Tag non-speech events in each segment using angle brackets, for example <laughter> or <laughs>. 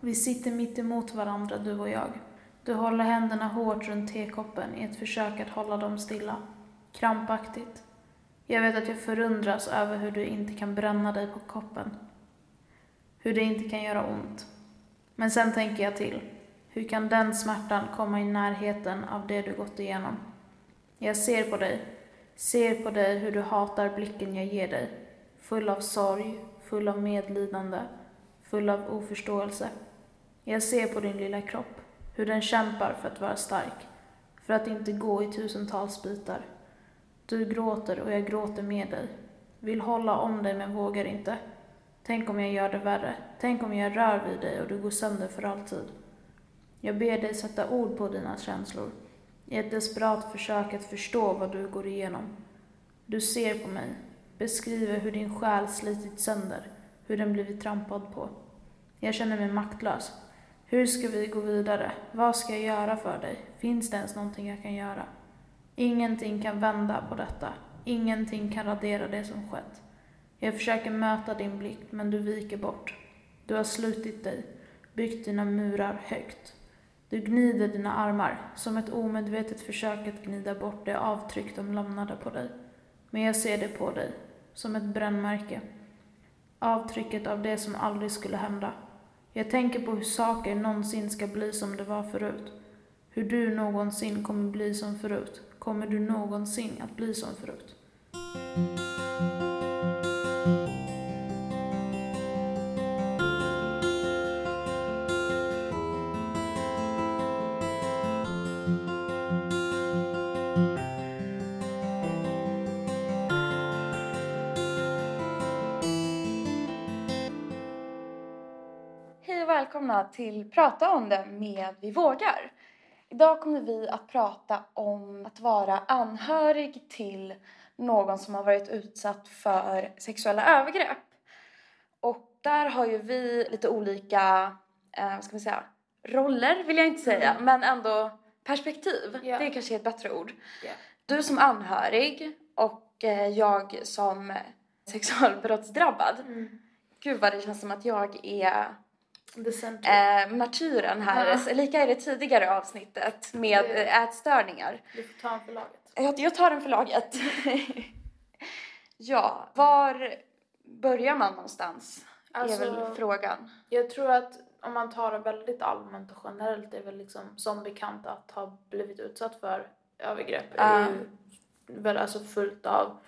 Vi sitter mitt emot varandra, du och jag. Du håller händerna hårt runt tekoppen i ett försök att hålla dem stilla. Krampaktigt. Jag vet att jag förundras över hur du inte kan bränna dig på koppen. Hur det inte kan göra ont. Men sen tänker jag till. Hur kan den smärtan komma i närheten av det du gått igenom? Jag ser på dig. Ser på dig hur du hatar blicken jag ger dig. Full av sorg, full av medlidande, full av oförståelse. Jag ser på din lilla kropp, hur den kämpar för att vara stark, för att inte gå i tusentals bitar. Du gråter och jag gråter med dig. Vill hålla om dig men vågar inte. Tänk om jag gör det värre. Tänk om jag rör vid dig och du går sönder för alltid. Jag ber dig sätta ord på dina känslor. I ett desperat försök att förstå vad du går igenom. Du ser på mig, beskriver hur din själ slitits sönder, hur den blivit trampad på. Jag känner mig maktlös. Hur ska vi gå vidare? Vad ska jag göra för dig? Finns det ens någonting jag kan göra? Ingenting kan vända på detta. Ingenting kan radera det som skett. Jag försöker möta din blick, men du viker bort. Du har slutit dig, byggt dina murar högt. Du gnider dina armar, som ett omedvetet försök att gnida bort det avtryck de lämnade på dig. Men jag ser det på dig, som ett brännmärke. Avtrycket av det som aldrig skulle hända. Jag tänker på hur saker någonsin ska bli som det var förut. Hur du någonsin kommer bli som förut. Kommer du någonsin att bli som förut? Till Prata om det med Vi vågar. Idag kommer vi att prata om att vara anhörig till någon som har varit utsatt för sexuella övergrepp. Och där har ju vi lite olika, eh, vad ska man säga, roller vill jag inte säga, men ändå perspektiv. Ja. Det är kanske är ett bättre ord. Ja. Du som anhörig och eh, jag som sexualbrottsdrabbad. Gud vad det känns som att jag är. Eh, martyren här. Ja. Lika är det tidigare avsnittet med eh, ätstörningar. Du får ta en för laget. Jag, jag tar den för laget. <laughs> ja, var börjar man någonstans? Alltså- är väl frågan. Jag tror att om man tar det väldigt allmänt och generellt är väl liksom som bekant att ha blivit utsatt för övergrepp Ja. är ju väl alltså fullt av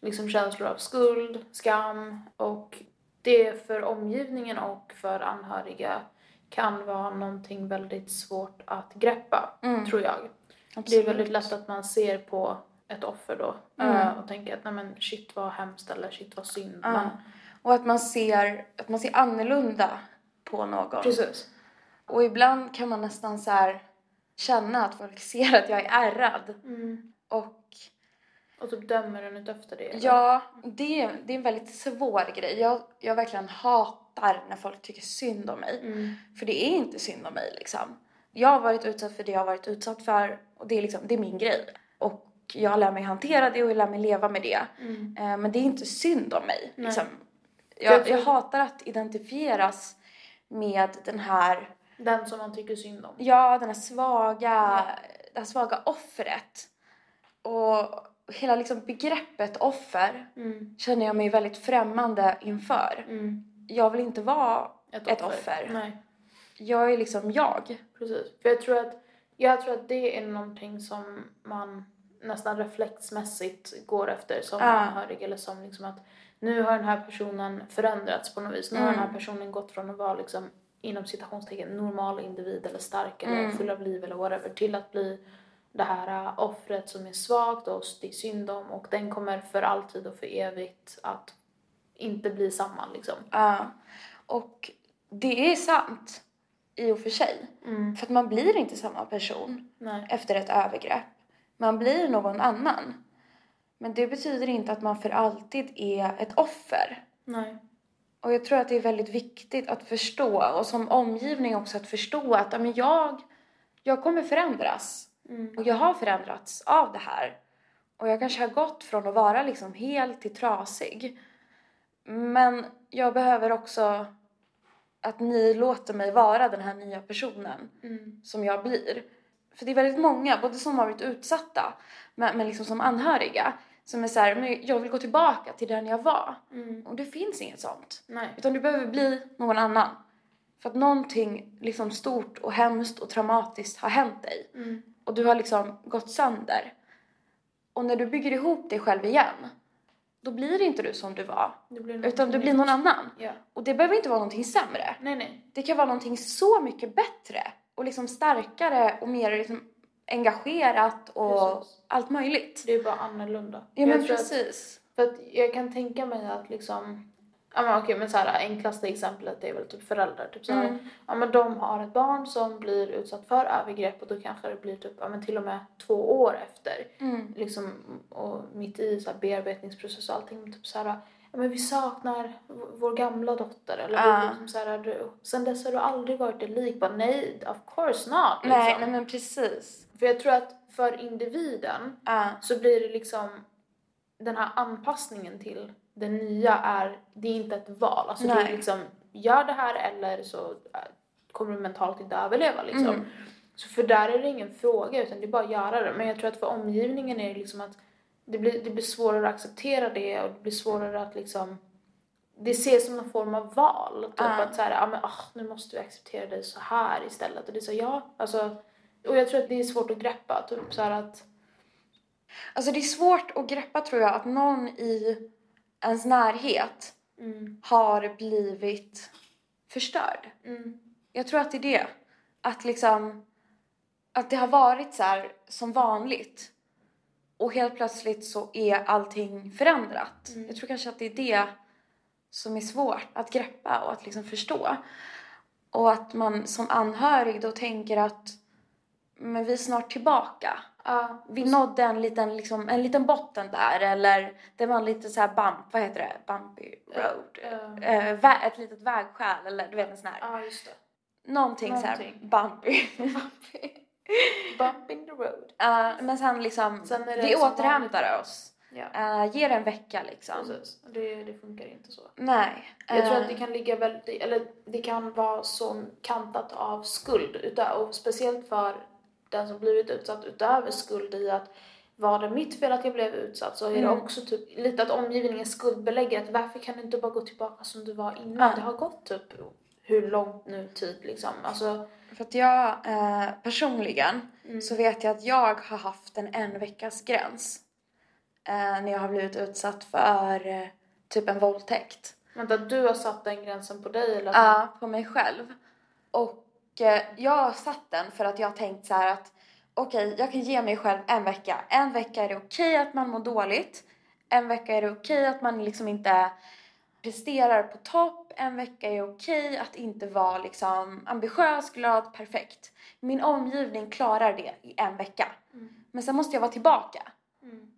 liksom känslor av skuld, skam och det för omgivningen och för anhöriga kan vara någonting väldigt svårt att greppa, Mm. tror jag. Det är Absolut. väldigt lätt att man ser på ett offer då Mm. eh, och tänker att nej men shit vad hemskt eller shit vad synd. Ja. Men, Och att man ser, att man ser annorlunda på någon. precis. Och ibland kan man nästan så känna att folk ser att jag är ärrad. Mm. Och Och typ dömer den utefter det. eller? Ja, det, det är en väldigt svår grej. Jag, jag verkligen hatar när folk tycker synd om mig. Mm. För det är inte synd om mig liksom. Jag har varit utsatt för det jag har varit utsatt för och det är liksom, det är min grej. Och jag lär mig hantera det och jag lär mig leva med det. Mm. Eh, men det är inte synd om mig. Liksom. Jag jag hatar att identifieras med den här, Den som man tycker synd om. ja, den här svaga, Ja. det här svaga offret. Och hela liksom begreppet offer Mm. känner jag mig väldigt främmande inför. Mm. Jag vill inte vara Ett, Ett offer. Nej, jag är liksom jag. precis. För jag tror att, jag tror att det är någonting som man nästan reflexmässigt går efter som Ja. anhörig. Eller som liksom att nu har den här personen förändrats på något vis. Nu har den här Mm. personen gått från att vara liksom inom citationstecken normal individ eller stark eller Mm. full av liv eller whatever till att bli det här äh, offret som är svagt och det är synd om och den kommer för alltid och för evigt att inte bli samma liksom. Ja. och det är sant i och för sig. Mm. För att man blir inte samma person Nej. efter ett övergrepp. Man blir någon annan. Men det betyder inte att man för alltid är ett offer. Nej. Och jag tror att det är väldigt viktigt att förstå och som omgivning också att förstå att men jag, jag kommer förändras. Mm. Och jag har förändrats av det här. Och jag kanske har gått från att vara liksom helt till trasig. Men jag behöver också att ni låter mig vara den här nya personen Mm. som jag blir. För det är väldigt många, både som har varit utsatta men, men liksom som anhöriga, som är så här, men jag vill gå tillbaka till den jag var. Mm. Och det finns inget sånt. Nej. Utan du behöver bli någon annan. För att någonting liksom stort och hemskt och traumatiskt har hänt dig. Mm. Och du har liksom gått sönder. Och när du bygger ihop dig själv igen, då blir inte du som du var. Blir Utan du blir någon annan. Ja. Och det behöver inte vara någonting sämre. Nej, nej. Det kan vara någonting så mycket bättre. Och liksom starkare och mer liksom engagerat och Precis. allt möjligt. Det är bara annorlunda. Ja men Jag tror att- precis. För att jag kan tänka mig att liksom, ja men okej men så här enklaste exemplet är väl typ föräldrar. Typ så här, Mm. ja men de har ett barn som blir utsatt för övergrepp och då kanske det blir typ, ja men till och med två år efter. Mm. Liksom, och mitt i så här bearbetningsprocess och allting. Typ så här, ja men vi saknar vår gamla dotter. Eller vi liksom så här, du, sen dess har du aldrig varit dig lik. Bara, nej, of course not. Liksom. Nej, nej men precis. För jag tror att för individen Ja. så blir det liksom den här anpassningen till det nya är, det är inte ett val. Alltså det Nej. är liksom, gör det här eller så äh, kommer du mentalt inte överleva liksom. Mm. Så för där är det ingen fråga utan det är bara att göra det. Men jag tror att för omgivningen är det liksom att det blir, det blir svårare att acceptera det och det blir svårare att liksom det ses som en form av val. Typ Ja. att så här, ja men ah, nu måste vi acceptera dig så här istället. Och det är så, ja, alltså. Och jag tror att det är svårt att greppa. Typ så att Alltså det är svårt att greppa tror jag att någon i ens närhet Mm. har blivit förstörd. Mm. Jag tror att det är det. Att liksom att det har varit så här som vanligt och helt plötsligt så är allting förändrat. Mm. Jag tror kanske att det är det som är svårt att greppa och att liksom förstå. Och att man som anhörig då tänker att men vi är snart tillbaka. Ja, Vi nådde en liten, liksom, en liten botten där eller det var en lite så här bump, vad heter det? Bumpy road. ja. Eh, vä- ett litet vägskäl eller du vet en sån här. Ja, just det. Någonting, så här Någonting. bumpy. Bump in the road. Ja, men sen liksom, Sen vi återhämtar vanligt. oss. Ja, Uh, ger en vecka liksom. precis. Det, det funkar inte så. Nej. Jag tror eh, att det kan ligga väldigt, eller det kan vara så kantat av skuld utav, och speciellt för den som blivit utsatt utöver skuld i att var det mitt fel att jag blev utsatt så är det Mm. också typ lite att omgivningen skuldbelägger att varför kan du inte bara gå tillbaka som du var innan? Ja. Det har gått typ hur långt nu tid liksom. Alltså, För att jag eh, personligen Mm. så vet jag att jag har haft en en veckas gräns. Eh, när jag har blivit utsatt för eh, typ en våldtäkt. vänta, du har satt den gränsen på dig eller? Ja, på mig själv. Och jag har satt den för att jag har tänkt så här att okej, jag kan ge mig själv en vecka. En vecka är det okej att man mår dåligt. En vecka är det okej att man liksom inte presterar på topp. En vecka är okej att inte vara liksom ambitiös, glad, perfekt. Min omgivning klarar det i en vecka. Mm. Men sen måste jag vara tillbaka. Mm.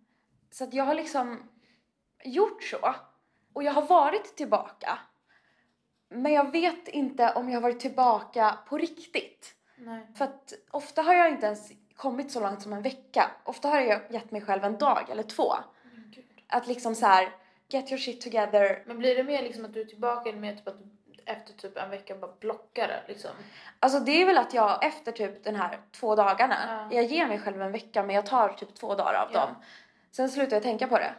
Så att jag har liksom gjort så. Och jag har varit tillbaka. Men jag vet inte om jag har varit tillbaka på riktigt. Nej. För att ofta har jag inte ens kommit så långt som en vecka. Ofta har jag gett mig själv en dag eller två. Gud. Att liksom så här, get your shit together. Men blir det mer liksom att du är tillbaka eller mer typ att efter typ en vecka bara blockar det liksom? Alltså det är väl att jag efter typ den här två dagarna, Ja. jag ger mig själv en vecka men jag tar typ två dagar av Ja. dem. Sen slutar jag tänka på det.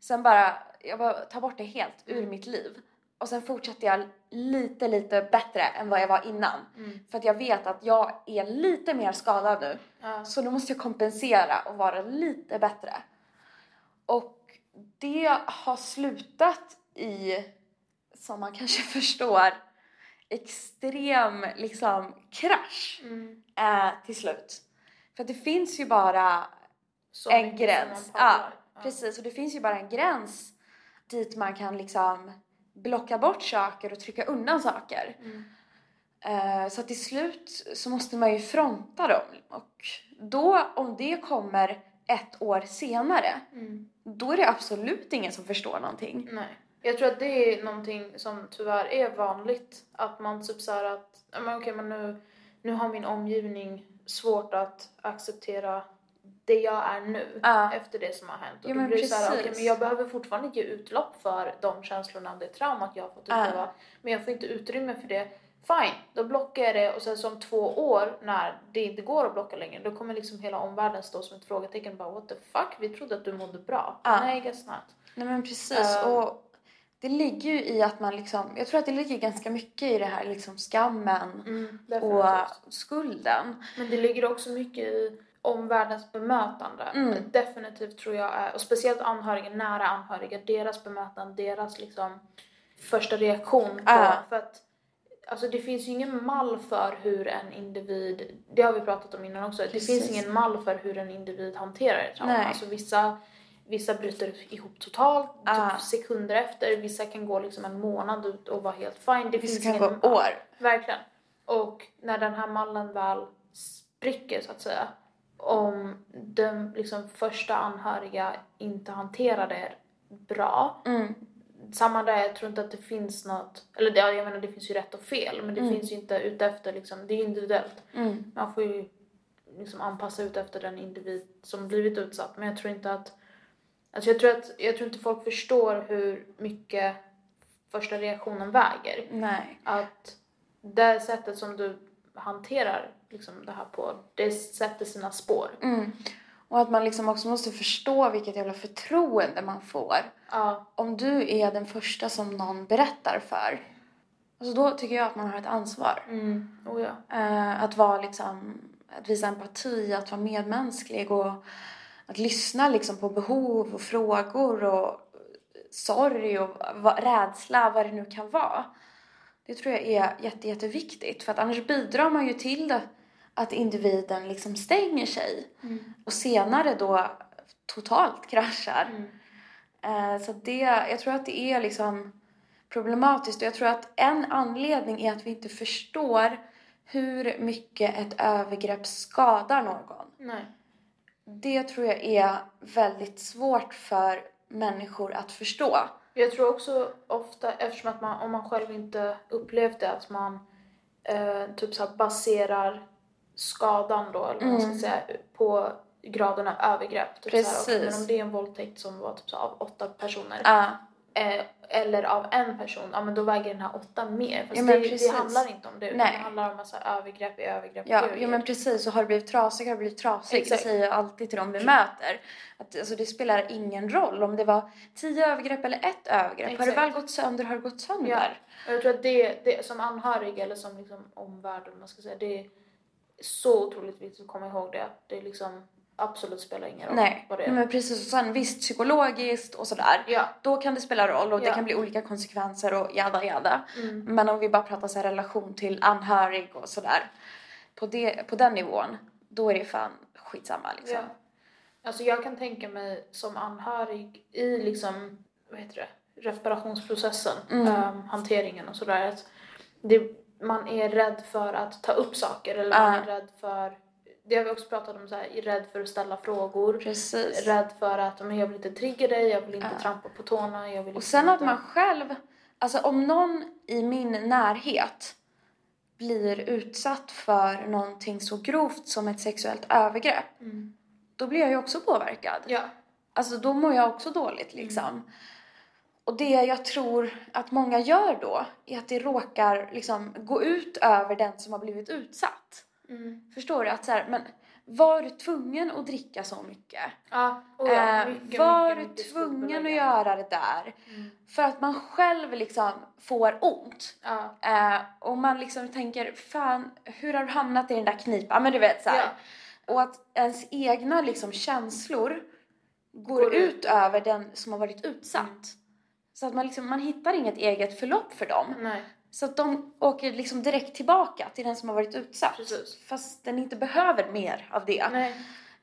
Sen bara, jag bara tar bort det helt ur Mm. mitt liv. Och sen fortsätter jag lite, lite bättre än vad jag var innan. Mm. För att jag vet att jag är lite mer skadad nu. Ja. Så då måste jag kompensera och vara lite bättre. Och det har slutat i, som man kanske <laughs> förstår, extrem liksom krasch Mm. eh, till slut. För det finns ju bara Så en gräns. Ja, pallar. precis. Och det finns ju bara en gräns dit man kan liksom blocka bort saker och trycka undan saker. Mm. Eh, så till slut så måste man ju fronta dem. Och då, om det kommer ett år senare, Mm. då är det absolut ingen som förstår någonting. Nej. Jag tror att det är någonting som tyvärr är vanligt. Att man typ såhär att, men okej men nu, nu har min omgivning svårt att acceptera det jag är nu Ja. efter det som har hänt. Och Ja, men blir här, precis. men jag behöver fortfarande ge utlopp för de känslorna och det traumat jag har fått Ja. uppleva. Men jag får inte utrymme för det. Fine, då blockar jag det och sen som två år när det inte går att blocka längre då kommer liksom hela omvärlden stå som ett frågetecken bara what the fuck, vi trodde att du mådde bra. Ja. Nej, guess not. Nej men precis. Ehm. och det ligger ju i att man liksom, jag tror att det ligger ganska mycket i det här liksom skammen Mm, och skulden. Men det ligger också mycket i omvärldens bemötande. Mm. Definitivt tror jag är, och speciellt anhöriga, nära anhöriga, deras bemötande, deras liksom första reaktion på, Ja. för att Alltså det finns ju ingen mall för hur en individ, det har vi pratat om innan också, det Precis. finns ingen mall för hur en individ hanterar ett trauma. Nej. Alltså vissa, vissa bryter ihop totalt, Ja. typ sekunder efter, vissa kan gå liksom en månad ut och vara helt fine. Det Vissa finns kan ingen, gå år. Verkligen. Och när den här mallen väl spricker så att säga, om de liksom första anhöriga inte hanterar det bra, Mm. samma där, jag tror inte att det finns något, eller det, jag menar det finns ju rätt och fel, men det Mm. finns ju inte utefter liksom, det är individuellt. Mm. Man får ju liksom anpassa ut efter den individ som blivit utsatt, men jag tror inte att, alltså jag tror att, jag tror inte folk förstår hur mycket första reaktionen väger Nej. att det sättet som du hanterar liksom det här på, det sätter sina spår. Mm. Och att man liksom också måste förstå vilket jävla förtroende man får. Ja, Om du är den första som någon berättar för. Alltså då tycker jag att man har ett ansvar. mm. oh ja. Eh, att vara liksom, att visa empati, att vara medmänsklig och att lyssna liksom på behov och frågor och sorg och rädsla, vad det nu kan vara. Det tror jag är jätte, jätteviktigt för att annars bidrar man ju till det, att individen liksom stänger sig och senare då totalt kraschar. Mm. Eh, Så det, jag tror att det är liksom problematiskt och jag tror att en anledning är att vi inte förstår hur mycket ett övergrepp skadar någon. Nej. Det tror jag är väldigt svårt för människor att förstå. Jag tror också ofta, eftersom att man, om man själv inte upplevt det, att man eh, typ så baserar skadan då, eller man ska Mm. säga, på graden av övergrepp. Typ Så här, Precis. men om det är en våldtäkt som var typ så av åtta personer, Ja, eh, eller av en person, ja men då väger den här åtta mer. Fast Ja, det, det precis. handlar inte om det, Nej. det handlar om här, övergrepp är övergrepp. ja, ja men precis. Och har du blivit trasig har du blivit trasig. Exakt. Det säger jag alltid till dem vi möter. Att, alltså, det spelar ingen roll om det var tio övergrepp eller ett övergrepp. Har det Exakt. väl gått sönder har det gått sönder. Och jag tror att det, det som anhörig eller som liksom omvärld, man ska säga, det så otroligt viktigt att komma ihåg det. Det liksom absolut spelar ingen roll Nej, vad det är. men precis. Och sen visst psykologiskt och sådär. Ja. Då kan det spela roll och det Ja. kan bli olika konsekvenser och jada jada. Mm. Men om vi bara pratar så här relation till anhörig och sådär. På, det, på den nivån, då är det fan skitsamma liksom. Ja. Alltså jag kan tänka mig som anhörig i liksom, vad heter det, reparationsprocessen, Mm. ehm, hanteringen och sådär. Att det, man är rädd för att ta upp saker eller man är rädd för, det har vi också pratat om, så här, är rädd för att ställa frågor. Precis. Rädd för att men jag vill inte trigga dig, jag vill inte Ja. trampa på tårna, jag vill Och sen att man själv, alltså om någon i min närhet blir utsatt för någonting så grovt som ett sexuellt övergrepp, Mm. då blir jag ju också påverkad. Ja. Alltså då mår jag också dåligt liksom. Och det jag tror att många gör då är att det råkar liksom gå ut över den som har blivit utsatt. Mm. Förstår du? Att så här, men var du tvungen att dricka så mycket? Ja, och ja, Eh, mycket, var mycket, du tvungen att göra det där? Mm. För att man själv liksom får ont. Ja. Eh, och man liksom tänker, fan hur har du hamnat i den där knipan? Men du vet så här. Och att ens egna liksom känslor går, Går ut, ut. över den som har varit utsatt. Mm. Så att man, liksom, man hittar inget eget förlopp för dem. Nej, Så att de åker liksom direkt tillbaka till den som har varit utsatt. precis. Fast den inte behöver mer av det. Nej.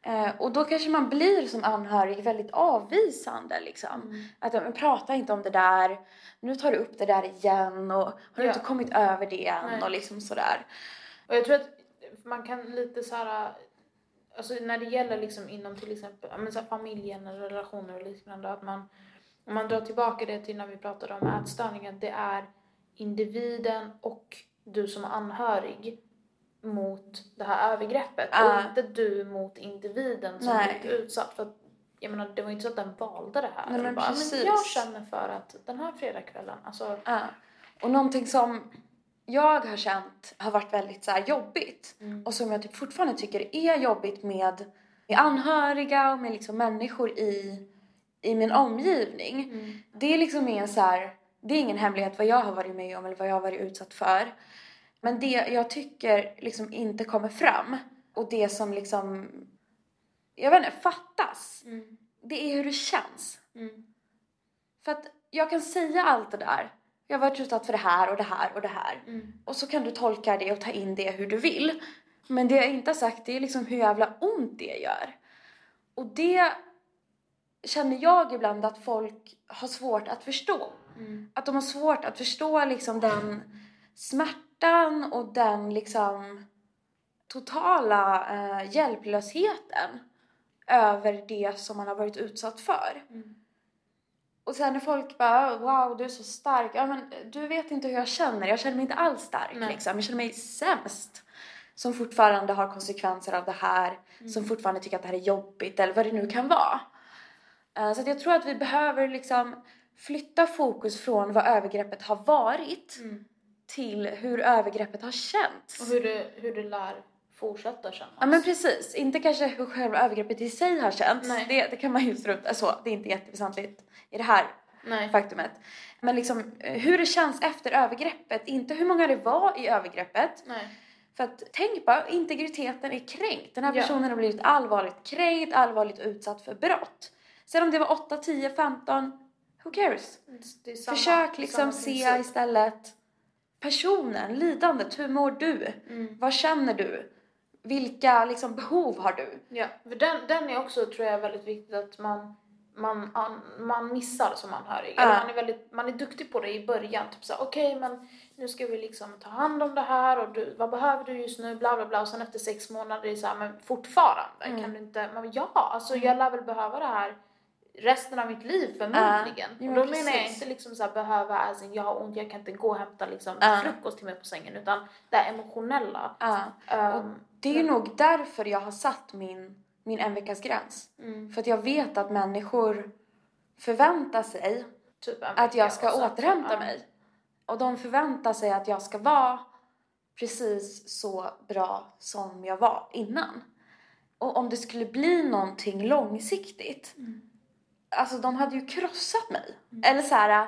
Eh, och då kanske man blir som anhörig väldigt avvisande liksom. Mm. Att men, prata inte om det där, nu tar du upp det där igen och har du Ja. inte kommit över det än Nej. och liksom sådär. Och jag tror att man kan lite så här, alltså när det gäller liksom inom till exempel men så familjen eller relationer och liknande, att man, om man drar tillbaka det till när vi pratade om ätstörningar, det är individen och du som anhörig mot det här övergreppet Ja. och inte du mot individen som Nej. blivit utsatt. För att, jag menar, det var ju inte så att den valde det här. Nej, men bara, precis. men jag känner för att den här fredagskvällen, alltså Ja. Och någonting som jag har känt har varit väldigt så jobbigt Mm. och som jag typ fortfarande tycker är jobbigt med, med anhöriga och med liksom människor i, i min omgivning. Mm. Det är liksom en så här, det är ingen hemlighet vad jag har varit med om eller vad jag har varit utsatt för. Men det jag tycker liksom inte kommer fram och det som liksom, jag vet inte, fattas. Mm. Det är hur det känns. Mm. För att jag kan säga allt det där. Jag har varit utsatt för det här och det här och det här. Mm. Och så kan du tolka det och ta in det hur du vill. Men det jag inte har sagt det är liksom hur jävla ont det gör. Och det känner jag ibland att folk har svårt att förstå. Mm. Att de har svårt att förstå liksom den smärtan och den liksom totala eh, hjälplösheten över det som man har varit utsatt för. Mm. Och sen när folk bara wow du är så stark. Ja men du vet inte hur jag känner. Jag känner mig inte alls stark Nej. liksom. Jag känner mig sämst. Som fortfarande har konsekvenser av det här. Mm. Som fortfarande tycker att det här är jobbigt eller vad det nu kan vara. Eh, Så jag tror att vi behöver liksom flytta fokus från vad övergreppet har varit Mm. till hur övergreppet har känts. Och hur du, hur du lär fortsätta kännas. Ja men precis, inte kanske hur själva övergreppet i sig har känts. Nej. Det, det kan man ju strunta alltså, det är inte jätteväsentligt i det här Nej. faktumet. Men liksom eh, hur det känns efter övergreppet, inte hur många det var i övergreppet. Nej. För att tänk bara, integriteten är kränkt. Den här Ja. personen har blivit allvarligt kränkt, allvarligt utsatt för brott. Sen om det var 8, 10, 15, who cares? Är samma, Försök liksom se istället personen, lidandet, hur mår du? Mm. Vad känner du? Vilka liksom behov har du? Ja, för den, den är också tror jag väldigt viktigt att man, man, an- man missar som anhörig. Eller man, är väldigt, man är duktig på det i början. Typ såhär, okej men nu ska vi liksom ta hand om det här och du, vad behöver du just nu? Bla bla bla. Och sen efter sex månader är det såhär, men fortfarande Mm. kan du inte? Men ja, alltså jag lär väl behöva det här resten av mitt liv förmodligen. Och men då menar jag inte liksom såhär behöva, alltså jag har ont, jag kan inte gå och hämta liksom Ja. frukost till mig på sängen utan det här emotionella. Ja. Um, Det är ju nog därför jag har satt min, min en veckas gräns. mm, För att jag vet att människor förväntar sig typ att jag ska och sen- återhämta mig. Och de förväntar sig att jag ska vara precis så bra som jag var innan. Och om det skulle bli någonting långsiktigt, Mm. Alltså de hade ju krossat mig. Eller så här,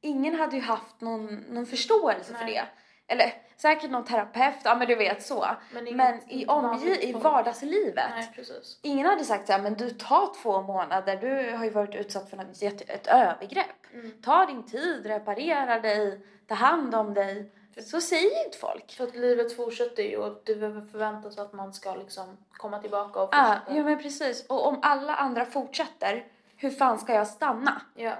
ingen hade ju haft någon, någon förståelse för Nej. det. Eller säkert någon terapeut, ja men du vet så. Men inget- Men i, omge- i vardagslivet. Nej. Ingen hade sagt så här, men du tar två månader, du har ju varit utsatt för något, jätte- ett övergrepp. Mm. Ta din tid, reparera dig, ta hand om dig. Så säger inte folk. För att livet fortsätter ju och du behöver förvänta sig att man ska liksom komma tillbaka och Ja, fortsätta. ja men precis. Och om alla andra fortsätter, hur fan ska jag stanna? Ja.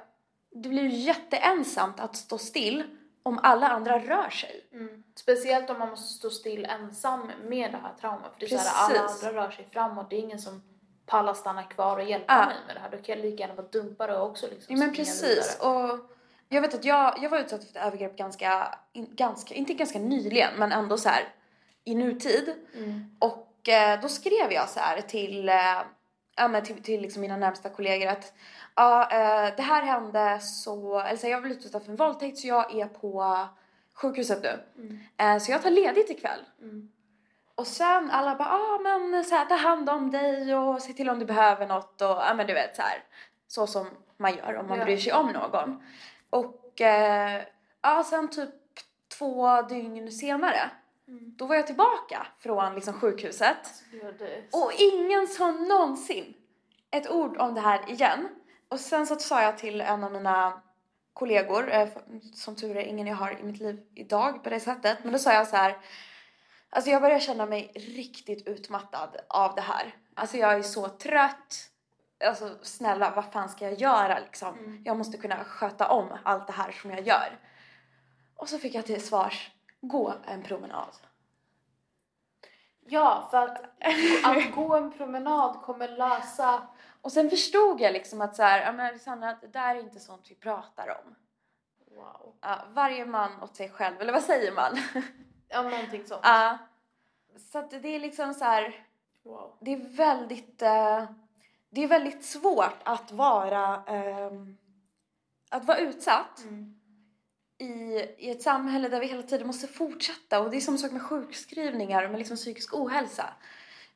Det blir ju jätteensamt att stå still om alla andra rör sig. Mm. Speciellt om man måste stå still ensam med det här traumat. För det är så här, alla andra rör sig framåt. Det är ingen som pallar stanna kvar och hjälpa Ja. mig med det här. Då kan jag lika gärna bara dumpa det och också liksom Ja men precis. vidare. Och jag vet att jag, jag var utsatt för ett övergrepp ganska, in, ganska, inte ganska nyligen men ändå så här i nutid. Mm. Och eh, då skrev jag så här till, eh, ja, men till, till liksom mina närmsta kollegor att ja, eh, det här hände så, eller så här, jag blev utsatt för en våldtäkt så jag är på sjukhuset nu. Mm. Eh, så jag tar ledigt ikväll. Mm. Och sen alla bara, ah, men så här, ta hand om dig och se till om du behöver något och ja men du vet så här. Så som man gör om man Ja. bryr sig om någon. Och eh, ja sen typ två dygn senare Mm. då var jag tillbaka från liksom sjukhuset. Alltså, Och ingen sa någonsin ett ord om det här igen. Och sen så sa jag till en av mina kollegor, eh, som tur är ingen jag har i mitt liv idag på det sättet, men då sa jag så här. Alltså jag börjar känna mig riktigt utmattad av det här. Alltså jag är så trött. Alltså snälla, vad fan ska jag göra liksom? Mm. Jag måste kunna sköta om allt det här som jag gör. Och så fick jag till svars, gå en promenad. Ja, för att, att gå en promenad kommer lösa... Och sen förstod jag liksom att så här, men Alexandra, det där är inte sånt vi pratar om. Wow. Ja, varje man åt sig själv, eller vad säger man? <laughs> Ja, någonting sånt. Ja. Så att det är liksom så här, Wow. det är väldigt, eh, det är väldigt svårt att vara, ehm, att vara utsatt Mm. I, i ett samhälle där vi hela tiden måste fortsätta. Och det är samma sak med sjukskrivningar och med liksom psykisk ohälsa.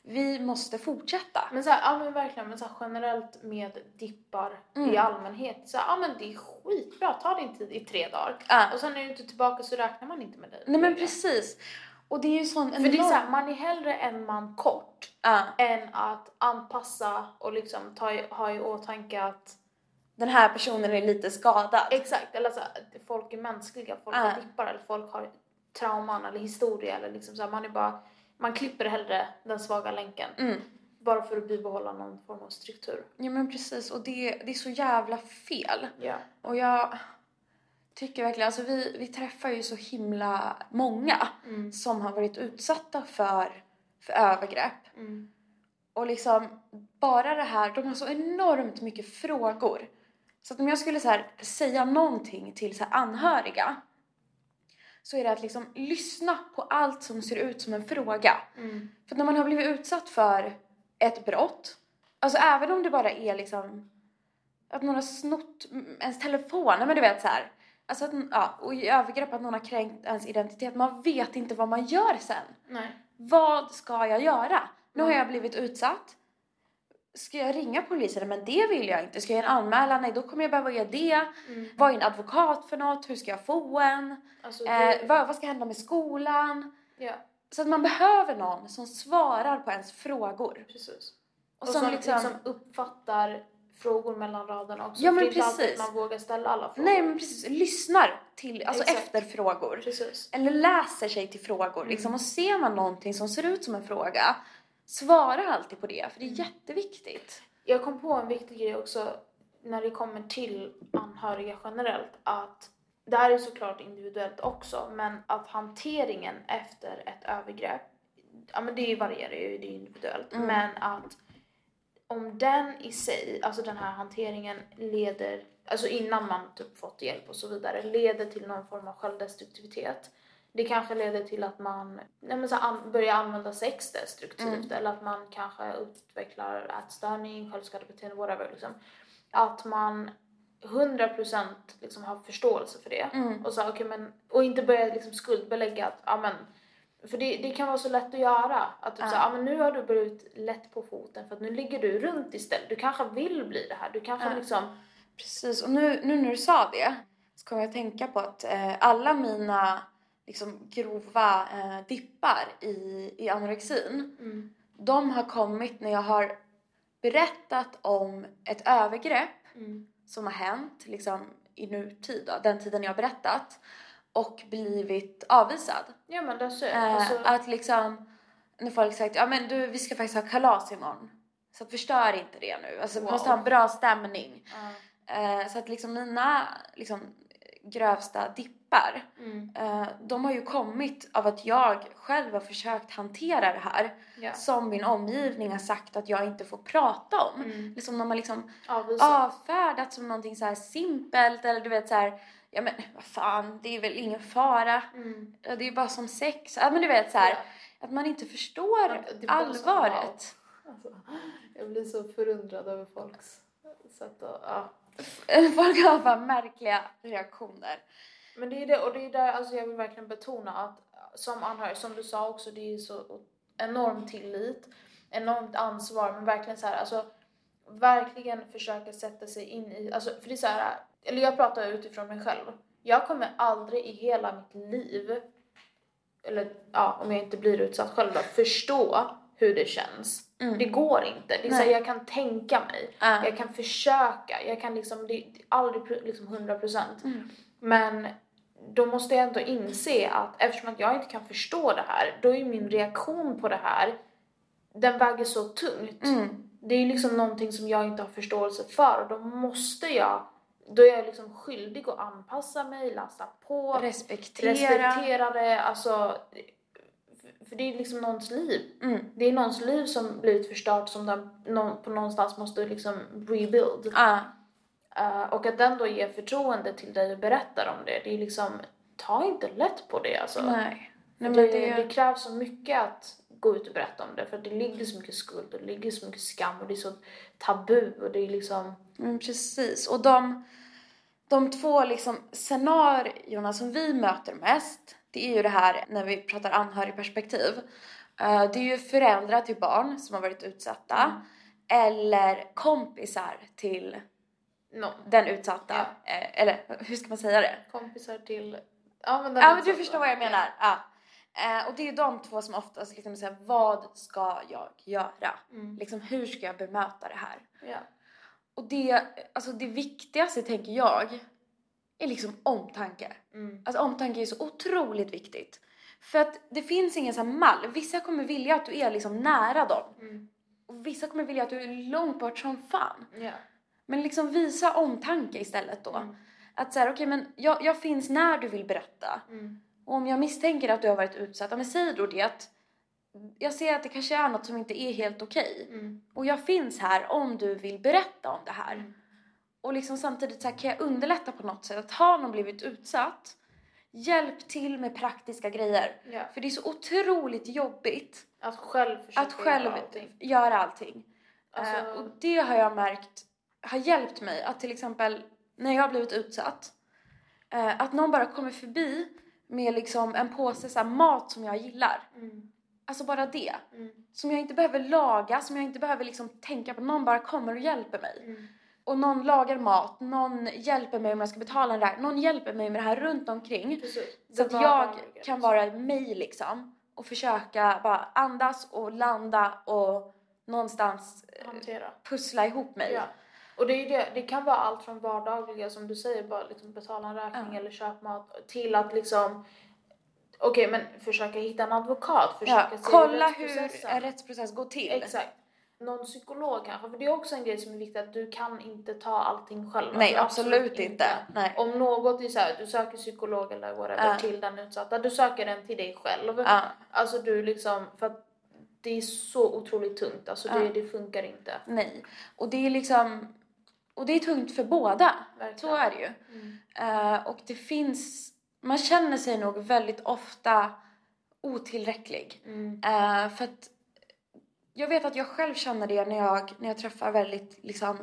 Vi måste fortsätta. Men så här, ja men verkligen, men så här, generellt med dippar Mm. i allmänhet. Så här, ja men det är skitbra, ta din tid i tre dagar. Ja. Och sen är du inte tillbaka så räknar man inte med dig. Nej men precis. Och det är ju sån För det är enorm- så här, man är hellre en man kort Ja, än att anpassa och liksom ta i, ha i åtanke att den här personen är lite skadad. exakt, eller så folk är mänskliga, folk har dippar eller folk har trauman eller historia eller liksom så här, man är bara, man klipper hellre den svaga länken. Mm. Bara för att bibehålla någon form av struktur. Ja men precis och det, det är så jävla fel. Ja. Och jag tycker verkligen, alltså vi, vi träffar ju så himla många Mm. som har varit utsatta för, för övergrepp. Mm. Och liksom bara det här, de har så enormt mycket frågor. Så att om jag skulle så här, säga någonting till så anhöriga så är det att liksom lyssna på allt som ser ut som en fråga. Mm. För när man har blivit utsatt för ett brott, alltså även om det bara är liksom att någon har snott ens telefon, men du vet så här. Alltså att, ja, och i övergrepp att någon har kränkt ens identitet, man vet inte vad man gör sen. Nej. Vad ska jag göra? Nu har Mm. jag blivit utsatt. Ska jag ringa polisen? Men det vill jag inte. Ska jag göra en anmälan? Nej, då kommer jag behöva göra det. Mm. Vad är en advokat för något? Hur ska jag få en? Alltså, det, Eh, vad, vad ska hända med skolan? ja, Så att man behöver någon som svarar på ens frågor. precis. Och, Och som, som liksom... liksom uppfattar frågor mellan raderna också. Ja, men inte alltid precis. man vågar ställa alla frågor. Nej men precis, lyssnar till, alltså Exakt. efter frågor. Precis. Eller läser sig till frågor Mm. liksom. Och ser man någonting som ser ut som en fråga, svara alltid på det. För det är Mm. jätteviktigt. Jag kom på en viktig grej också när det kommer till anhöriga generellt att det här är såklart individuellt också men att hanteringen efter ett övergrepp, ja men det varierar ju, det är individuellt, Mm. men att om den i sig, alltså den här hanteringen leder, alltså innan man typ fått hjälp och så vidare, leder till någon form av självdestruktivitet. Det kanske leder till att man nej så an, börjar använda sex destruktivt eller att man kanske utvecklar ätstörning, självskadebeteende, whatever liksom. Att man 100% liksom har förståelse för det. Mm. Och, så, okay, men, och inte börja liksom skuldbelägga att, men för det, det kan vara så lätt att göra. Att typ Ja. så, ja, men nu har du börjat lätt på foten för att nu ligger du runt istället. Du kanske vill bli det här. Du kanske Ja. liksom... Precis, och nu, nu när du sa det så kommer jag att tänka på att eh, alla mina liksom, grova eh, dippar i, i anorexin, Mm. de har kommit när jag har berättat om ett övergrepp Mm. som har hänt liksom, i nutid, då, den tiden jag har berättat, och blivit avvisad. Ja men ser Eh. Alltså, Att liksom, när folk sagt ja men du vi ska faktiskt ha kalas imorgon. Så förstör inte det nu. Alltså vi Wow. måste ha en bra stämning. ja. Eh, så att liksom mina liksom, grövsta dippar, mm. eh, de har ju kommit av att jag själv har försökt hantera det här ja. som min omgivning har sagt att jag inte får prata om. Mm. Liksom de har liksom Avvisa. avfärdat som någonting så simpelt eller du vet så här, ja men vad fan, det är väl ingen fara. Mm. Det är ju bara som sex. Ja men du vet så här, Ja. att man inte förstår så, allvaret. Alltså, jag blir så förundrad över folks sätt att... Ja. <laughs> Folk har bara märkliga reaktioner. Men det är det, och det är där alltså jag vill verkligen betona att som anhörig, som du sa också, det är så enorm tillit, enormt ansvar, men verkligen så här, alltså verkligen försöka sätta sig in i, alltså för det är så här, eller jag pratar utifrån mig själv. Jag kommer aldrig i hela mitt liv, eller ja, om jag inte blir utsatt själv då, förstå hur det känns. Mm. Det går inte. Det är så här, jag kan tänka mig, Ja. jag kan försöka, jag kan liksom, det är aldrig liksom 100%. Mm. Men då måste jag ändå inse att eftersom att jag inte kan förstå det här, då är min reaktion på det här, den väger så tungt. Mm. Det är ju liksom någonting som jag inte har förståelse för och då måste jag, då är jag liksom skyldig att anpassa mig, lasta på, Respektera. respektera det, alltså för- det är liksom någons liv. Mm. Det är någons liv som blivit förstört som den på någonstans måste liksom rebuild. Ja. Eh, och att den då ger förtroende till dig och berättar om det, det är liksom, ta inte lätt på det alltså. Nej. Nej men det, det, det krävs så mycket att gå ut och berätta om det för att det ligger så mycket skuld och det ligger så mycket skam och det är så tabu och det är liksom... Men precis. Och de, de två liksom scenarierna som vi möter mest, det är ju det här när vi pratar anhörigperspektiv. Uh, det är ju föräldrar till barn som har varit utsatta mm. eller kompisar till no. den utsatta. Ja. Eh, eller hur ska man säga det? Kompisar till... Ja men, ja, men du förstår vad jag menar. Ja. Eh, och det är de två som oftast liksom säger vad ska jag göra? Mm. Liksom hur ska jag bemöta det här? Ja. Och det, alltså det viktigaste tänker jag är liksom omtanke. Mm. Alltså omtanke är så otroligt viktigt. För att det finns ingen sån mall. Vissa kommer vilja att du är liksom nära dem. Mm. Och vissa kommer vilja att du är långt bort som fan. Yeah. Men liksom visa omtanke istället då. Mm. Att säga, okej okay, men jag, jag finns när du vill berätta. Mm. Och om jag misstänker att du har varit utsatt, men säg då det att jag ser att det kanske är något som inte är helt okej. Okay. Mm. Och jag finns här om du vill berätta om det här. Och liksom samtidigt så här, kan jag underlätta på något sätt att har någon blivit utsatt, hjälp till med praktiska grejer. Ja. För det är så otroligt jobbigt att själv att själv göra allting. Göra allting. Alltså... Uh, och det har jag märkt har hjälpt mig att till exempel när jag har blivit utsatt, uh, att någon bara kommer förbi med liksom en påse så mat som jag gillar. Mm. Alltså bara det. Mm. Som jag inte behöver laga, som jag inte behöver liksom tänka på. Någon bara kommer och hjälper mig. Mm. Och någon lagar mat, någon hjälper mig om jag ska betala en räkning. Någon hjälper mig med det här runt omkring. Precis. Så att jag kan vara mig liksom. Och försöka bara andas och landa och någonstans eh, Hantera. pussla ihop mig. Ja. Och det, är det, det kan vara allt från vardagliga som du säger, bara liksom betala en räkning ja. eller köpa mat till att liksom Okej okay, men försöka hitta en advokat, försöka ja, se kolla hur en rättsprocess går till. Exakt. Någon psykolog kanske, för det är också en grej som är viktig att du kan inte ta allting själv. Nej alltså, absolut, absolut, inte. Nej. Om något är såhär, du söker psykolog eller whatever ja. till den utsatta, du söker den till dig själv. Ja. Alltså du liksom, för att det är så otroligt tungt, alltså det, det funkar inte. Nej, och det är liksom och det är tungt för båda. Verkligen. Så är det ju. Mm. Uh, och det finns, man känner sig nog väldigt ofta otillräcklig. Mm. Uh, för att jag vet att jag själv känner det när jag, när jag träffar väldigt liksom,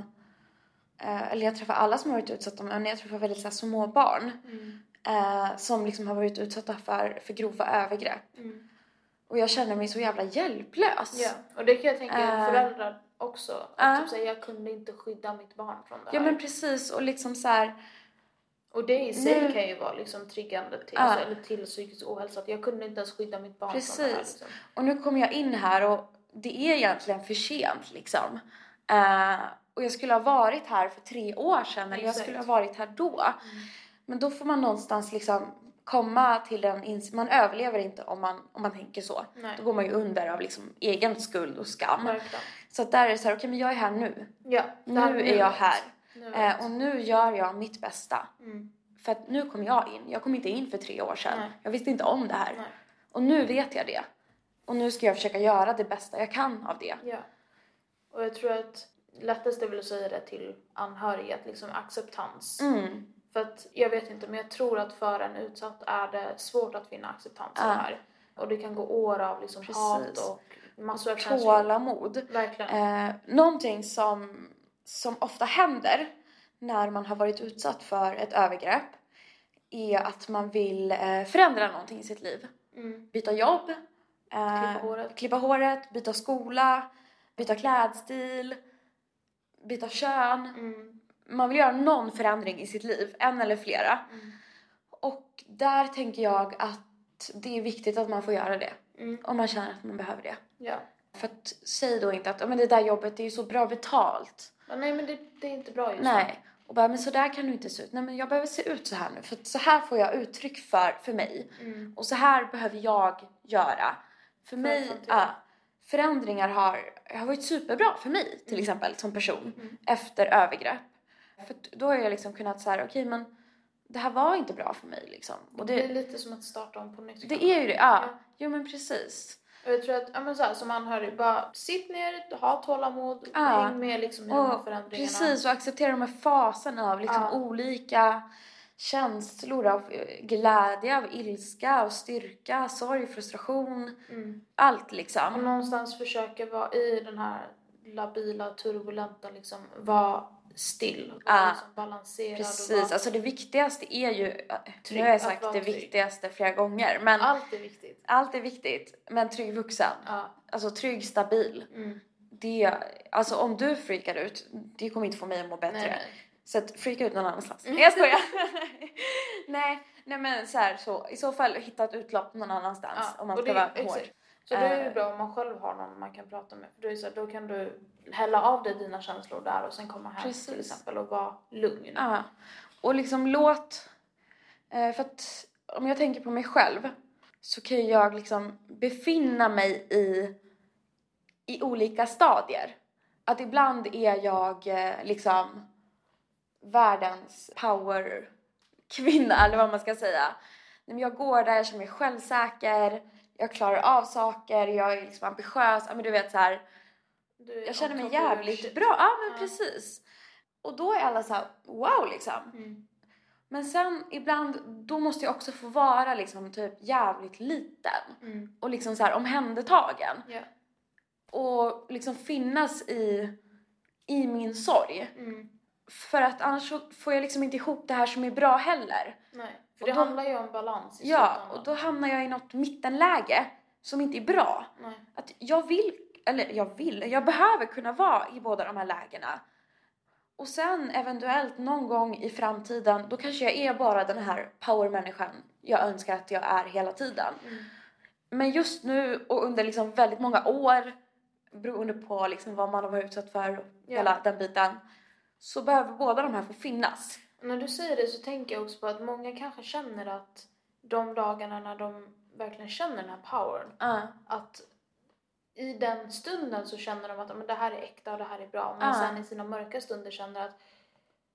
uh, eller jag träffar alla som har varit utsatta, men när jag träffar väldigt så här, små barn mm. som liksom har varit utsatta för, för grova övergrepp. Mm. Och jag känner mig så jävla hjälplös. Ja, och det kan jag tänka föräldrar också. Att uh. typ säga, jag kunde inte skydda mitt barn från det Ja här. men precis och liksom så här, Och det i sig nu... kan ju vara liksom triggande till, alltså, eller till psykisk ohälsa. Att jag kunde inte ens skydda mitt barn precis. från det här. Liksom. Och nu kommer jag in här och det är egentligen för sent liksom. Uh, och jag skulle ha varit här för tre år sedan eller jag skulle ha varit här då. Mm. Men då får man någonstans liksom komma till den ins- man överlever inte om man, om man tänker så. Nej. Då går man ju under av liksom egen skuld och skam. Verkligen. Så att där är det så här, okej okay, men jag är här nu. Ja, nu är jag här. Eh, och nu gör jag mitt bästa. Mm. För att nu kom jag in. Jag kom inte in för tre år sedan. Nej. Jag visste inte om det här. Nej. Och nu vet jag det. Och nu ska jag försöka göra det bästa jag kan av det. Ja. Och jag tror att lättast är väl att säga det till anhöriga, att liksom acceptans. Mm. För att jag vet inte, men jag tror att för en utsatt är det svårt att finna acceptans Ja. här. Och det kan gå år av liksom Precis. hat och massor av känslor. Tålamod. Verkligen. Eh, någonting som, som ofta händer när man har varit utsatt för ett övergrepp är att man vill eh, förändra någonting i sitt liv. Mm. Byta jobb, eh, Klippa håret. klippa håret, byta skola, byta klädstil, byta kön. Mm. Man vill göra någon förändring i sitt liv, en eller flera. Mm. Och där tänker jag att det är viktigt att man får göra det. Mm. Om man känner att man behöver det. Ja. För att säg då inte att "Ja, men det där jobbet det är ju så bra betalt. Men nej men det, det är inte bra just Nej. Och bara, men så där kan du inte se ut. Nej men jag behöver se ut så här nu. För att så här får jag uttryck för, för mig. nu. Mm. Och så här behöver jag göra. För mig, ja, förändringar har, har varit superbra för mig till exempel som person. Mm. Efter övergrepp. För då har jag liksom kunnat säga, okej men det här var inte bra för mig liksom. Och Det är det, lite som att starta om på nytt. det är ju det, ja. Ja. Jo men precis. Och jag tror att, ja men så här, som anhörig, bara sitt ner, ha tålamod, Ja. häng med liksom i de här Och förändringarna. precis, och acceptera de här faserna av liksom Ja. olika känslor av eh, glädje, av ilska, av styrka, sorg, frustration. Mm. Allt Och liksom. någonstans försöka vara i den här labila, turbulenta, liksom vara still. Och Ja, liksom balanserad. Och Precis, vara, alltså det viktigaste är ju, nu Trygg, har jag sagt vara det trygg. viktigaste flera gånger, men Allt är viktigt. allt är viktigt. Men trygg vuxen, Ja. alltså trygg, stabil. Mm. Det, alltså om du freakar ut, det kommer inte få mig att må bättre. Nej, nej. Så att freaka ut någon annanstans. Nej jag skojar. <laughs> nej, nej men så här så i så fall hitta ett utlopp någon annanstans om man ska det- vara exakt. hård. Så då är det Eh. bra om man själv har någon man kan prata med. För då, är så här, då kan du hälla av dig dina känslor där och sen komma hem Precis. till exempel och vara lugn. Ja. Och liksom låt, eh, för att om jag tänker på mig själv så kan jag liksom befinna mig i, i olika stadier. Att ibland är jag eh, liksom världens power kvinna eller vad man ska säga. Men Jag går där, jag känner mig självsäker, jag klarar av saker, jag är liksom ambitiös, ja men du vet så här. Du jag känner mig jävligt bra. Ja men Ja. precis. Och då är alla så här, wow liksom. Mm. Men sen ibland, då måste jag också få vara liksom typ jävligt liten. Mm. Och liksom så här omhändertagen. Ja. Och liksom finnas i, i min sorg. Mm. För att annars får jag liksom inte ihop det här som är bra heller. Nej. För Och det då- handlar ju om balans i Ja, och då hamnar jag i något mittenläge som inte är bra. Nej. Att jag vill, eller jag vill, jag behöver kunna vara i båda de här lägena. Och sen eventuellt någon gång i framtiden, då kanske jag är bara den här powermänniskan jag önskar att jag är hela tiden. Mm. Men just nu och under liksom väldigt många år, beroende på liksom vad man har varit utsatt för Ja. hela den biten, så behöver båda de här få finnas. När du säger det så tänker jag också på att många kanske känner att de dagarna när de verkligen känner den här powern, Ja. att i den stunden så känner de att men det här är äkta och det här är bra. Men Ja. sen i sina mörka stunder känner att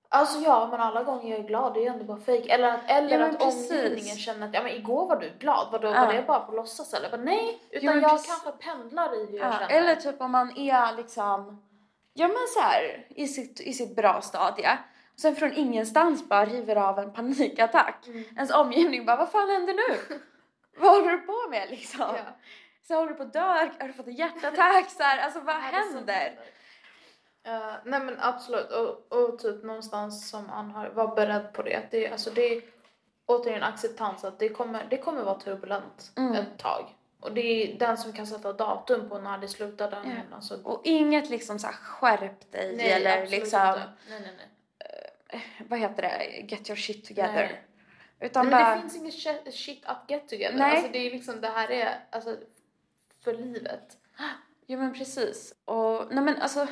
Alltså ja, men alla gånger jag är glad det är ju ändå bara fake. Eller att, eller Ja, att precis. omgivningen känner att ja men igår var du glad, vadå, Ja. var det bara på låtsas eller? Bara, nej, utan men jag precis. kanske pendlar i hur jag Ja, känner. eller typ om man är liksom, ja men så här, i sitt, i sitt bra stadie. Och sen från ingenstans bara river av en panikattack. Mm. Ens omgivning bara, vad fan händer nu? <laughs> vad håller du på med liksom? Ja. Så håller du på att dö? Har du fått en hjärtattack? Så här, alltså vad händer? Eh, nej men absolut och, och typ någonstans som anhörig, var beredd på det. Det, alltså det är återigen acceptans att det kommer, det kommer vara turbulent Mm. ett tag. Och det är den som kan sätta datum på när det slutar den. Ja. Alltså, Och inget liksom så här skärp dig nej, eller liksom, inte. Nej, nej, nej. vad heter det, get your shit together. Nej. Utan men bara, det finns inget shit- att get together. Nej. Alltså det är liksom, det här är alltså för livet. <gasps> Ja men precis. Och nej men alltså,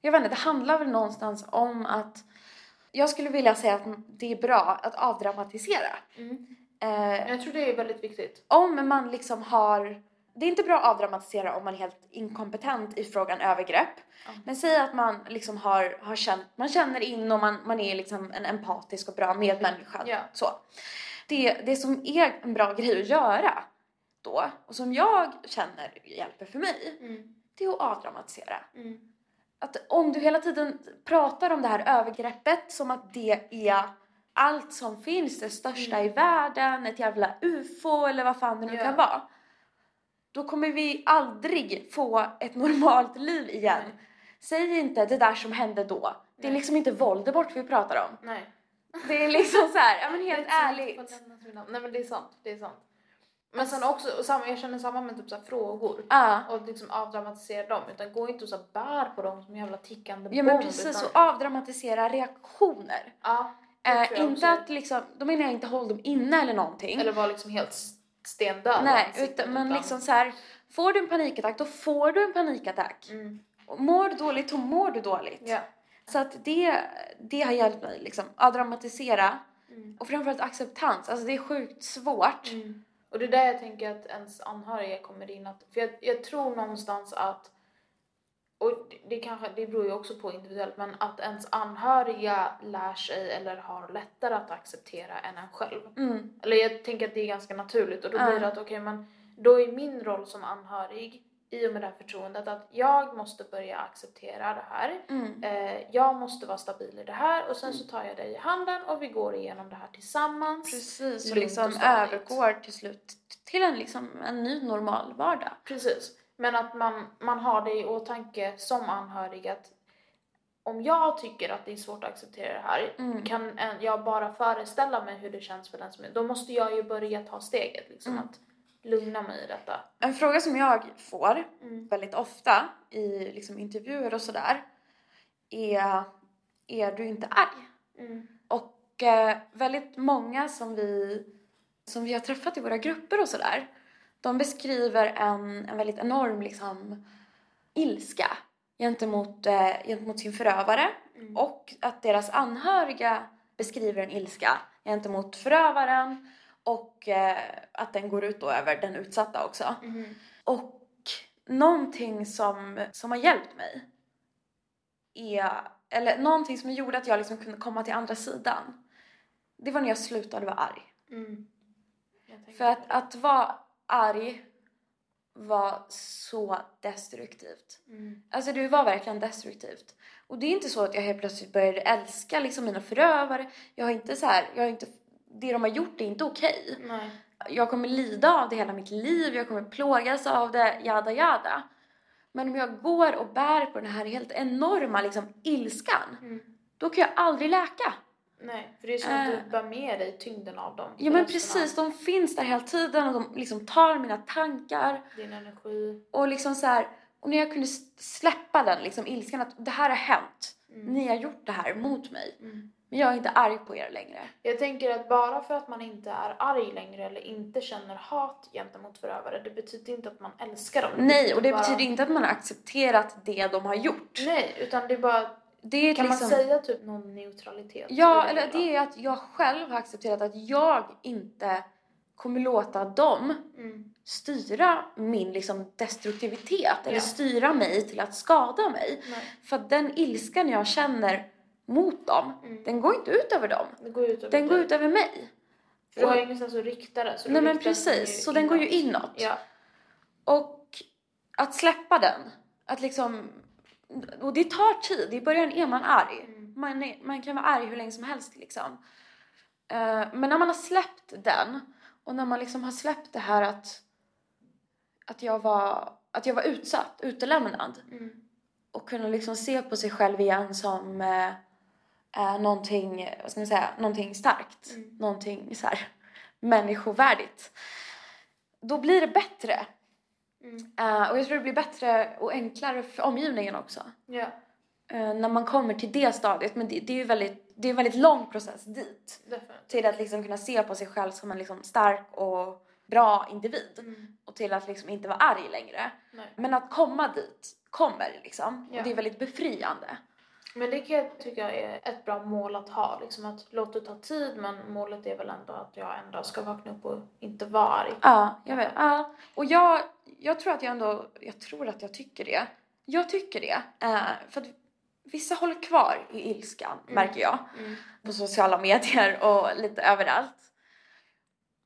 jag vet inte, det handlar väl någonstans om att jag skulle vilja säga att det är bra att avdramatisera. Eh, Jag tror det är väldigt viktigt. om man liksom har, det är inte bra att avdramatisera om man är helt inkompetent i frågan övergrepp. Ja. Men säg att man liksom har, har känt, man känner in och man, man är liksom en empatisk och bra medmänniska. Ja. Så. Det, det som är en bra grej att göra då, och som jag känner hjälper för mig, Mm. det är att avdramatisera. Mm. Att om du hela tiden pratar om det här övergreppet som att det är allt som finns, det största i världen, ett jävla ufo eller vad fan det nu Ja. kan vara. Då kommer vi aldrig få ett normalt liv igen. Nej. Säg inte det där som hände då. Det är liksom inte Voldemort vi pratar om. Nej. Det är liksom så här, ja men helt Det är sant, ärligt. Nej men det är sant, det är sant. Men sen också, samma, jag känner samma med typ så frågor. Ja. Och liksom avdramatisera dem. Utan gå inte och så bär på dem som jävla tickande Ja men bomb. precis, utan, och avdramatisera reaktioner. Det Eh, inte att liksom, då menar jag inte håll dem inne eller någonting. Eller vara liksom helt stendöd Nej, ansiktet, utan, men utan- liksom så här, får du en panikattack då får du en panikattack. Mm. Mår du dåligt då mår du dåligt. Ja. Så att det, det har hjälpt mig liksom, att dramatisera Mm. och framförallt acceptans. Alltså det är sjukt svårt. Mm. Och det är där jag tänker att ens anhöriga kommer in. Att, för jag, jag tror någonstans att, och det, kanske, det beror ju också på individuellt, men att ens anhöriga lär sig eller har lättare att acceptera än en själv. Mm. Eller jag tänker att det är ganska naturligt och då blir det att okej men då är min roll som anhörig i och med det här förtroendet att jag måste börja acceptera det här. Mm. Eh, jag måste vara stabil i det här och sen så tar jag dig i handen och vi går igenom det här tillsammans. Precis, och liksom och övergår till slut till en, liksom, en ny normal vardag. Precis. Men att man, man har det i åtanke som anhörig att om jag tycker att det är svårt att acceptera det här, Mm. kan jag bara föreställa mig hur det känns för den som är... Då måste jag ju börja ta steget, liksom Mm. att lugna mig i detta. En fråga som jag får Mm. väldigt ofta i liksom, intervjuer och sådär är är du inte arg? Mm. Och eh, väldigt många som vi, som vi har träffat i våra grupper och sådär, de beskriver en, en väldigt enorm liksom, ilska gentemot, eh, gentemot sin förövare Mm. och att deras anhöriga beskriver en ilska gentemot förövaren och eh, att den går ut då över den utsatta också. Mhm. Och någonting som, som har hjälpt mig är, eller någonting som gjorde att jag liksom kunde komma till andra sidan. Det var när jag slutade vara arg. Mm. För att, att vara arg var så destruktivt. Mm. Alltså det var verkligen destruktivt. Och det är inte så att jag helt plötsligt började älska liksom mina förövare. Jag har inte så här, jag har inte, det de har gjort är inte okej. Nej. Jag kommer lida av det hela mitt liv, jag kommer plågas av det, jada jada. Men om jag går och bär på den här helt enorma liksom, ilskan, Mm. då kan jag aldrig läka. Nej, för det är som att Äh. du bär med dig tyngden av dem. Ja men precis, de finns där hela tiden och de liksom tar mina tankar Din energi. och liksom så här, och när jag kunde släppa den liksom ilskan att det här har hänt. Mm. Ni har gjort det här mot mig. Mm. Men jag är inte arg på er längre. Jag tänker att bara för att man inte är arg längre eller inte känner hat gentemot förövare, det betyder inte att man älskar dem. Nej, och det bara... betyder inte att man har accepterat det de har gjort. Nej, utan det är bara... Det Kan liksom... man säga typ någon neutralitet? Ja, eller det är att jag själv har accepterat att jag inte kommer låta dem Mm. styra min liksom destruktivitet eller Ja. styra mig till att skada mig. Nej. För att den ilskan jag känner mot dem, Mm. den går inte ut över dem. Det går ut över Den går ut över mig. För du har ju ingenstans att rikta det. Så du Nej men den precis, så den går ju inåt. Ja. Och att släppa den, att liksom... Och det tar tid, i början är man arg. Mm. Man, är, man kan vara arg hur länge som helst liksom. Eh, men när man har släppt den och när man liksom har släppt det här att, att, jag, var, att jag var utsatt, utelämnad Mm. och kunna liksom se på sig själv igen som eh, eh, någonting, vad ska man säga, någonting starkt. Mm. Någonting så här människovärdigt. Då blir det bättre. Mm. Eh, och jag tror det blir bättre och enklare för omgivningen också. Ja, Eh, när man kommer till det stadiet. Men det, det är ju väldigt, det är en väldigt lång process dit. definitivt. Till att liksom kunna se på sig själv som en liksom stark och bra individ. Mm. Och till att liksom inte vara arg längre. Nej. Men att komma dit kommer liksom. Ja. Och det är väldigt befriande. Men det kan jag tycka är ett bra mål att ha. Liksom att låt det ta tid men målet är väl ändå att jag ändå ska vakna upp och inte vara arg. Ja, jag vet. Ja. Och jag, jag tror att jag ändå, jag tror att jag tycker det. Jag tycker det. Eh, för att vissa håller kvar i ilskan, märker jag. Mm. På sociala medier och lite överallt.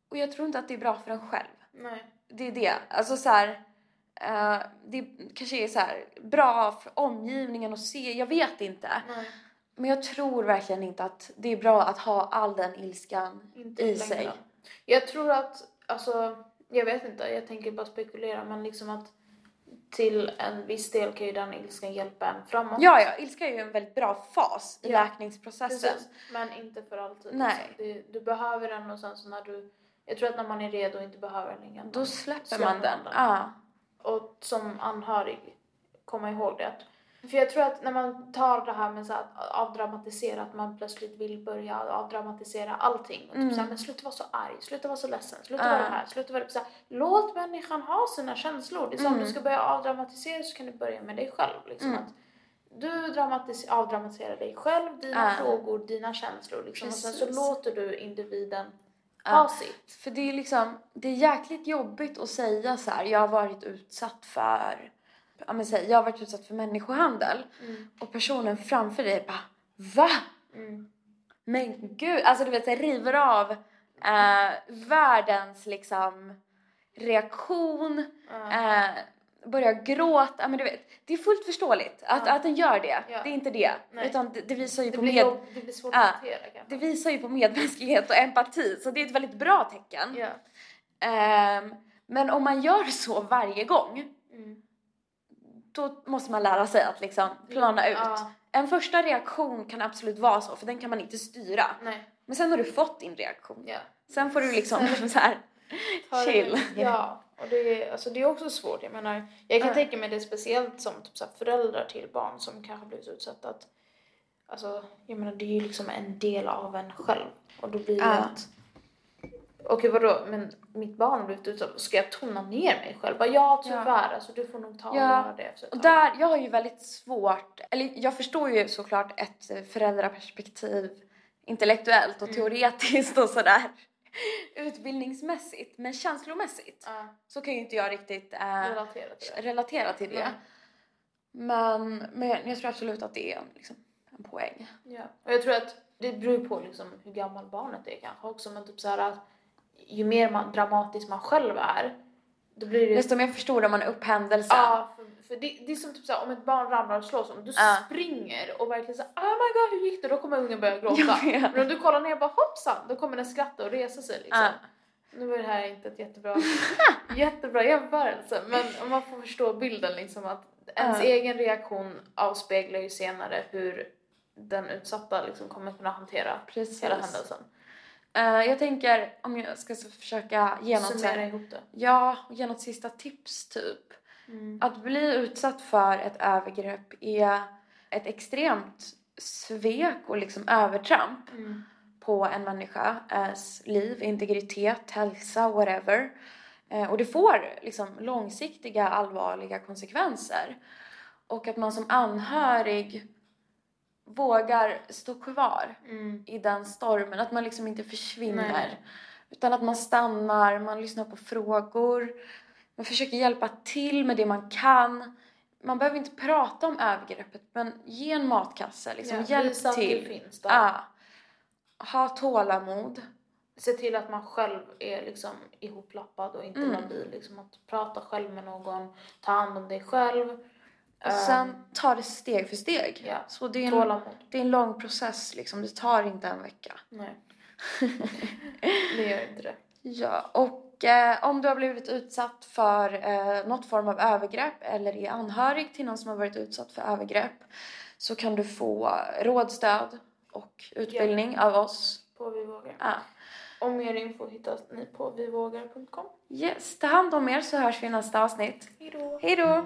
Och jag tror inte att det är bra för en själv. Nej. Det är det. Alltså så här, eh, det kanske är så här bra för omgivningen att se, jag vet inte. Nej. Men jag tror verkligen inte att det är bra att ha all den ilskan Inte i sig. Jag tror att, alltså, jag vet inte, jag tänker bara spekulera men liksom att till en viss del kan ju den ilskan hjälpa en framåt. Ja, ja, ilska är ju en väldigt bra fas i Ja, läkningsprocessen. Precis, men inte för alltid. Nej. Liksom. Det, du behöver den och sen så när du, jag tror att när man är redo och inte behöver den längre. Då släpper, släpper man den. man den. Ja. Och som anhörig, komma ihåg det. För jag tror att när man tar det här med så att avdramatisera, att man plötsligt vill börja avdramatisera allting. Och typ Mm. så här, men sluta vara så arg, sluta vara så ledsen, sluta Ja. vara det här, sluta vara så här. Låt människan ha sina känslor. Det är om Mm. du ska börja avdramatisera så kan du börja med dig själv. Liksom, Mm. att du dramatis- avdramatiserar dig själv, dina Ja. frågor, dina känslor. Liksom. Och sen så låter du individen Ja. ha sitt. För det är liksom, det är jäkligt jobbigt att säga så här. jag har varit utsatt för, ja men säg, jag har varit utsatt för människohandel. Mm. Och personen framför dig bara, va? Mm. Men gud, alltså du vet det river av eh, världens liksom reaktion. Eh, börjar gråta, men du vet, det är fullt förståeligt att, att den gör det. Det är inte det. Nej. Utan det, det visar ju Det på blir, med, jobb, det blir svårt Ja. att hantera kanske. det visar ju på medmänsklighet och empati, så det är ett väldigt bra tecken. Ehm, men om man gör så varje gång, Mm. Då måste man lära sig att liksom plana ut. Ja. En första reaktion kan absolut vara så, för den kan man inte styra. Nej. Men sen har du fått din reaktion. Ja. Sen får du liksom <laughs> så här chill. Ja, och det är, alltså det är också svårt. Jag menar, jag kan Ja. tänka mig det speciellt som typ så här föräldrar till barn som kanske blivit utsatta. Att, alltså, jag menar, det är ju liksom en del av en själv. Och då blir det Ja. att... Okej vadå, men mitt barn har blivit utsatt, ska jag tona ner mig själv? Bara, ja tyvärr, alltså du får nog ta och Ja. göra det ett Och där, jag har ju väldigt svårt, eller jag förstår ju såklart ett föräldraperspektiv intellektuellt och Mm. teoretiskt och sådär utbildningsmässigt, men känslomässigt Ja, så kan ju inte jag riktigt eh, relatera till det. relatera till det. Men, men jag tror absolut att det är en, liksom, en poäng. Ja. Och jag tror att det beror på liksom hur gammal barnet är kanske också. Men typ så här att ju mer man, dramatisk man själv är, då blir det Desto mer förstorar man upp händelsen. Ja, för, för det, det är som typ såhär, om ett barn ramlar och slås, om du Ja. springer och verkligen såhär oh my god hur gick det? Då kommer ungen börja <laughs> gråta. Men om du kollar ner och bara hoppsan, då kommer den skratta och resa sig liksom. Ja. Nu var det här inte ett jättebra, <laughs> jättebra jämförelse men om man får förstå bilden liksom att ens Ja. egen reaktion avspeglar ju senare hur den utsatta liksom kommer kunna hantera Precis. hela händelsen. Eh, jag tänker om jag ska försöka ge något, så här, ihop det. ja, ge något sista tips typ. Att bli utsatt för ett övergrepp är ett extremt svek och liksom övertramp Mm. på en människas liv, integritet, hälsa, whatever. Eh, och det får liksom långsiktiga allvarliga konsekvenser. Och att man som anhörig vågar stå kvar Mm. i den stormen, att man liksom inte försvinner. Nej. Utan att man stannar, man lyssnar på frågor, man försöker hjälpa till med det man kan. Man behöver inte prata om övergreppet, men ge en matkasse, liksom, Ja, hjälp till. det finns där. Ja. Ha tålamod. se till att man själv är liksom ihoplappad och inte Mm. labil. Liksom att prata själv med någon, ta hand om dig själv. Och sen ta det steg för steg. ja. Så det är, en, Tålamod. det är en lång process, liksom. det tar inte en vecka. Nej. <laughs> det gör inte det. Ja, och eh, om du har blivit utsatt för eh, något form av övergrepp eller är anhörig till någon som har varit utsatt för övergrepp så kan du få råd, stöd och utbildning av oss. På Vi vågar. Ja. Och mer info hittar ni på vivågar.com. Yes, ta hand om er så hörs vi i nästa avsnitt. Hej då!